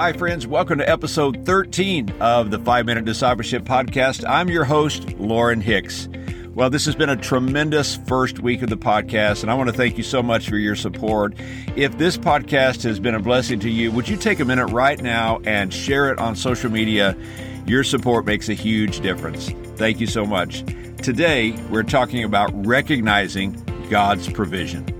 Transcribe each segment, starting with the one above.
Hi, friends. Welcome to episode 13 of the Five Minute Discipleship Podcast. I'm your host, Lauren Hicks. Well, this has been a tremendous first week of the podcast, and I want to thank you so much for your support. If this podcast has been a blessing to you, would you take a minute right now and share it on social media? Your support makes a huge difference. Thank you so much. Today, we're talking about recognizing God's provision.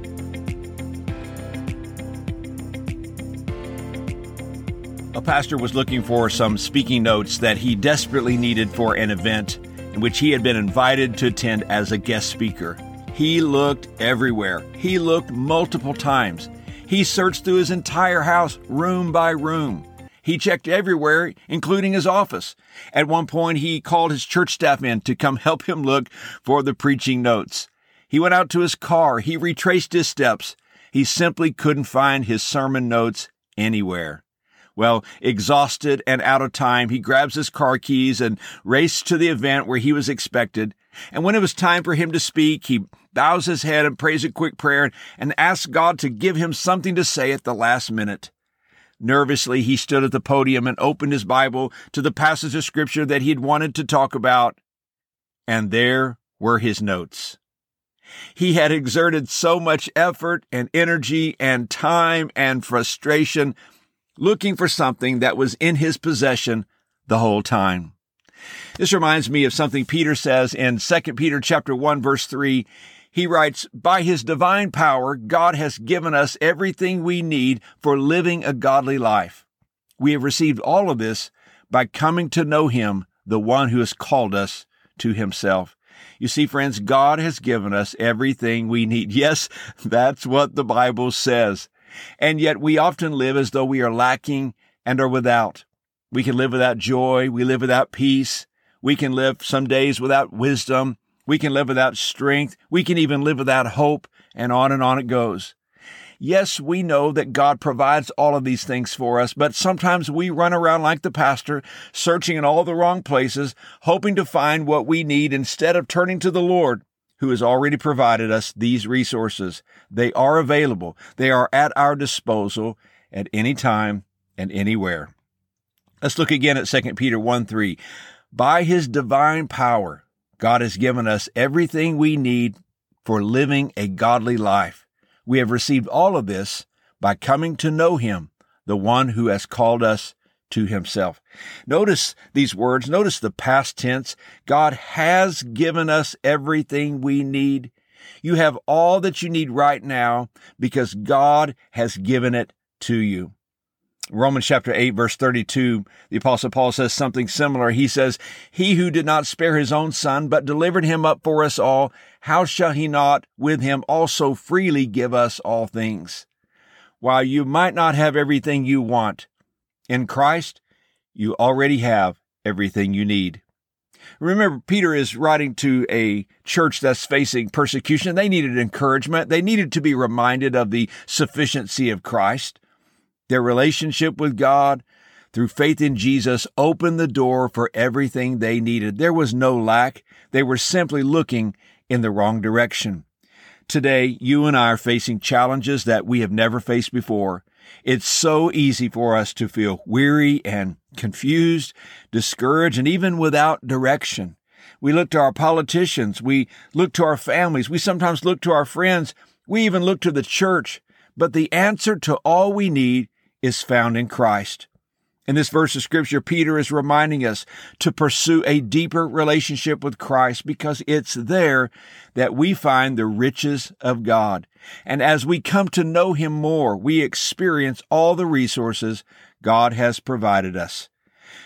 A pastor was looking for some speaking notes that he desperately needed for an event in which he had been invited to attend as a guest speaker. He looked everywhere. He looked multiple times. He searched through his entire house, room by room. He checked everywhere, including his office. At one point, he called his church staff in to come help him look for the preaching notes. He went out to his car. He retraced his steps. He simply couldn't find his sermon notes anywhere. Well, exhausted and out of time, he grabs his car keys and races to the event where he was expected. And when it was time for him to speak, he bows his head and prays a quick prayer and asks God to give him something to say at the last minute. Nervously, he stood at the podium and opened his Bible to the passage of scripture that he had wanted to talk about. And there were his notes. He had exerted so much effort and energy and time and frustration looking for something that was in his possession the whole time. This reminds me of something Peter says in 2 Peter chapter 1 verse 3. He writes, by his divine power, God has given us everything we need for living a godly life. We have received all of this by coming to know him, the one who has called us to himself. You see, friends, God has given us everything we need. Yes, that's what the Bible says. And yet we often live as though we are lacking and are without. We can live without joy. We live without peace. We can live some days without wisdom. We can live without strength. We can even live without hope and on and on it goes. Yes, we know that God provides all of these things for us, but sometimes we run around like the pastor, searching in all the wrong places, hoping to find what we need instead of turning to the Lord who has already provided us these resources. They are available. They are at our disposal at any time and anywhere. Let's look again at 2 Peter 1 3. By his divine power, God has given us everything we need for living a godly life. We have received all of this by coming to know him, the one who has called us to himself. Notice these words. Notice the past tense. God has given us everything we need. You have all that you need right now because God has given it to you. Romans chapter 8 verse 32, the apostle Paul says something similar. He says, He who did not spare his own son, but delivered him up for us all, how shall he not with him also freely give us all things? While you might not have everything you want, in Christ, you already have everything you need. Remember, Peter is writing to a church that's facing persecution. They needed encouragement. They needed to be reminded of the sufficiency of Christ. Their relationship with God through faith in Jesus opened the door for everything they needed. There was no lack. They were simply looking in the wrong direction. Today, you and I are facing challenges that we have never faced before. It's so easy for us to feel weary and confused, discouraged, and even without direction. We look to our politicians. We look to our families. We sometimes look to our friends. We even look to the church. But the answer to all we need is found in Christ. In this verse of scripture, Peter is reminding us to pursue a deeper relationship with Christ because it's there that we find the riches of God. And as we come to know Him more, we experience all the resources God has provided us.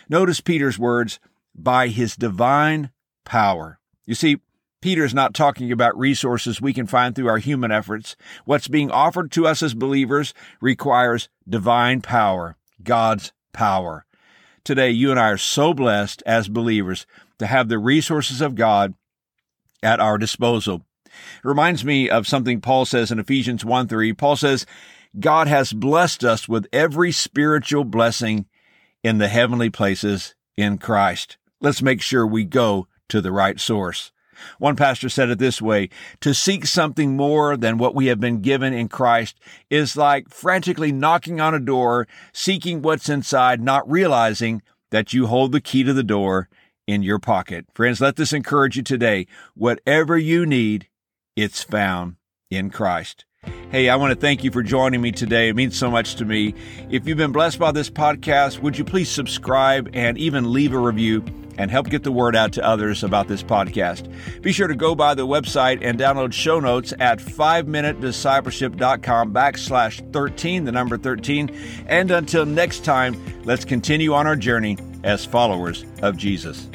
Notice Peter's words, by His divine power. You see, Peter is not talking about resources we can find through our human efforts. What's being offered to us as believers requires divine power, God's power. Today, you and I are so blessed as believers to have the resources of God at our disposal. It reminds me of something Paul says in Ephesians 1 3. Paul says, God has blessed us with every spiritual blessing in the heavenly places in Christ. Let's make sure we go to the right source. One pastor said it this way To seek something more than what we have been given in Christ is like frantically knocking on a door, seeking what's inside, not realizing that you hold the key to the door in your pocket. Friends, let this encourage you today. Whatever you need, it's found in Christ. Hey, I want to thank you for joining me today. It means so much to me. If you've been blessed by this podcast, would you please subscribe and even leave a review? and help get the word out to others about this podcast. Be sure to go by the website and download show notes at 5minutediscipleship.com backslash 13, the number 13. And until next time, let's continue on our journey as followers of Jesus.